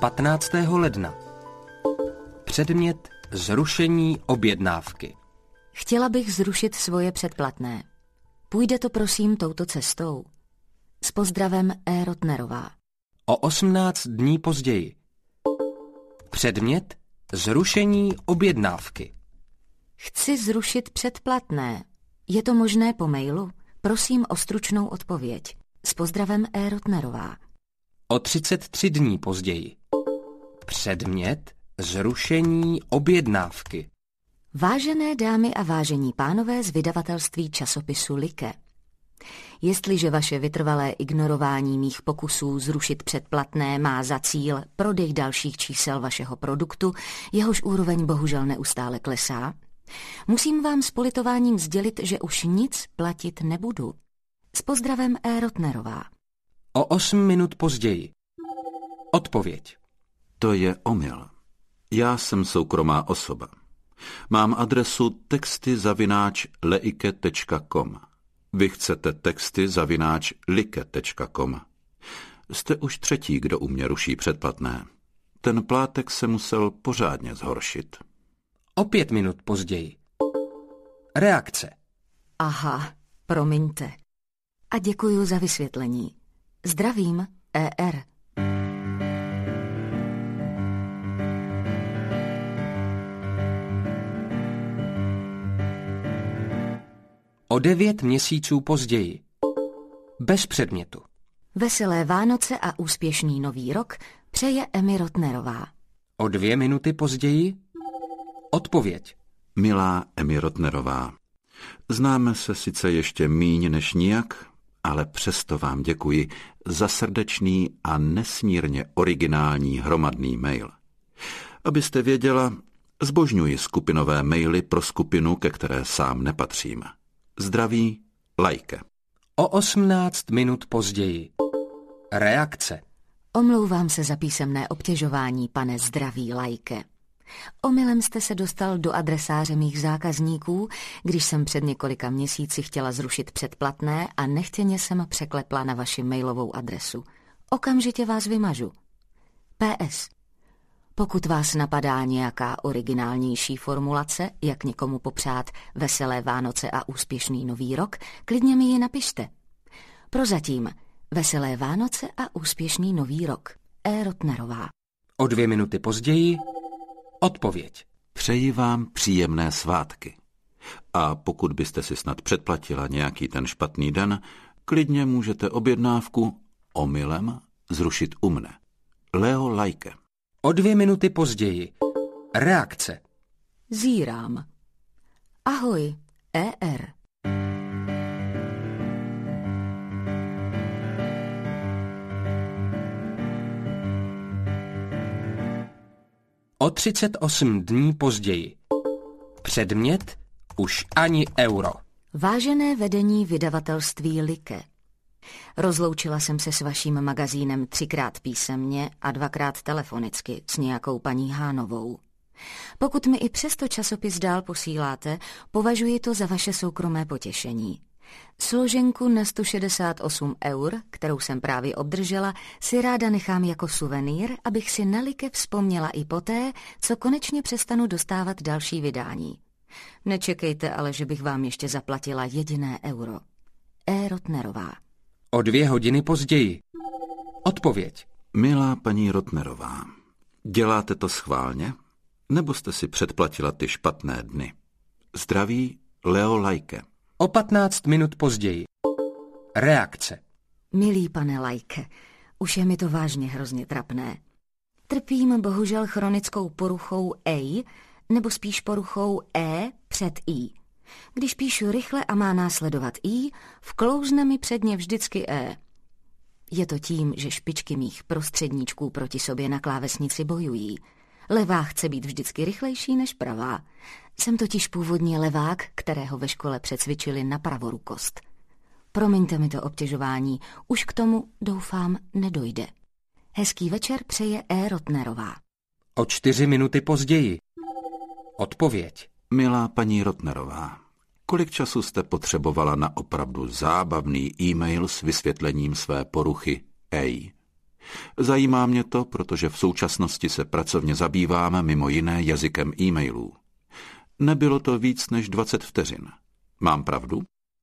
15. ledna. Předmět zrušení objednávky. Chtěla bych zrušit svoje předplatné. Půjde to prosím touto cestou. S pozdravem E. Rotnerová. O 18 dní později. Předmět zrušení objednávky. Chci zrušit předplatné. Je to možné po mailu? Prosím o stručnou odpověď. S pozdravem E. Rotnerová. O 33 dní později. Předmět zrušení objednávky. Vážené dámy a vážení pánové z vydavatelství časopisu Like. Jestliže vaše vytrvalé ignorování mých pokusů zrušit předplatné má za cíl prodej dalších čísel vašeho produktu, jehož úroveň bohužel neustále klesá, musím vám s politováním sdělit, že už nic platit nebudu. S pozdravem E. Rotnerová. O 8 minut později. Odpověď. To je omyl. Já jsem soukromá osoba. Mám adresu texty zavináč leike.com. Vy chcete texty zavináč like.com. Jste už třetí, kdo u mě ruší předplatné. Ten plátek se musel pořádně zhoršit. O pět minut později. Reakce. Aha, promiňte. A děkuji za vysvětlení. Zdravím, ER. O devět měsíců později. Bez předmětu. Veselé Vánoce a úspěšný nový rok přeje Emi Rotnerová. O dvě minuty později. Odpověď. Milá Emi Rotnerová, známe se sice ještě míň než nijak, ale přesto vám děkuji za srdečný a nesmírně originální hromadný mail. Abyste věděla, zbožňuji skupinové maily pro skupinu, ke které sám nepatřím. Zdraví, Lajke. O 18 minut později. Reakce. Omlouvám se za písemné obtěžování, pane zdraví lajke. Omylem jste se dostal do adresáře mých zákazníků, když jsem před několika měsíci chtěla zrušit předplatné a nechtěně jsem překlepla na vaši mailovou adresu. Okamžitě vás vymažu. PS. Pokud vás napadá nějaká originálnější formulace, jak někomu popřát veselé Vánoce a úspěšný nový rok, klidně mi ji napište. Prozatím veselé Vánoce a úspěšný nový rok. E. Rotnerová. O dvě minuty později. Odpověď. Přeji vám příjemné svátky. A pokud byste si snad předplatila nějaký ten špatný den, klidně můžete objednávku omylem zrušit u mne. Leo Lajke. O dvě minuty později. Reakce. Zírám. Ahoj, ER. O 38 dní později. Předmět už ani euro. Vážené vedení vydavatelství Like. Rozloučila jsem se s vaším magazínem třikrát písemně a dvakrát telefonicky s nějakou paní Hánovou. Pokud mi i přesto časopis dál posíláte, považuji to za vaše soukromé potěšení. Složenku na 168 eur, kterou jsem právě obdržela, si ráda nechám jako suvenýr, abych si na like vzpomněla i poté, co konečně přestanu dostávat další vydání. Nečekejte ale, že bych vám ještě zaplatila jediné euro. E. Rotnerová. O dvě hodiny později. Odpověď. Milá paní Rotnerová, děláte to schválně? Nebo jste si předplatila ty špatné dny? Zdraví, Leo Lajke. O 15 minut později. Reakce. Milý pane Lajke, už je mi to vážně hrozně trapné. Trpím bohužel chronickou poruchou A, nebo spíš poruchou E před I. Když píšu rychle a má následovat I, vklouzne mi předně vždycky E. Je to tím, že špičky mých prostředníčků proti sobě na klávesnici bojují. Levá chce být vždycky rychlejší než pravá. Jsem totiž původně levák, kterého ve škole přecvičili na pravorukost. Promiňte mi to obtěžování, už k tomu, doufám, nedojde. Hezký večer přeje E. Rotnerová. O čtyři minuty později. Odpověď. Milá paní Rotnerová, kolik času jste potřebovala na opravdu zábavný e-mail s vysvětlením své poruchy A? Zajímá mě to, protože v současnosti se pracovně zabýváme mimo jiné jazykem e-mailů. Nebylo to víc než 20 vteřin. Mám pravdu?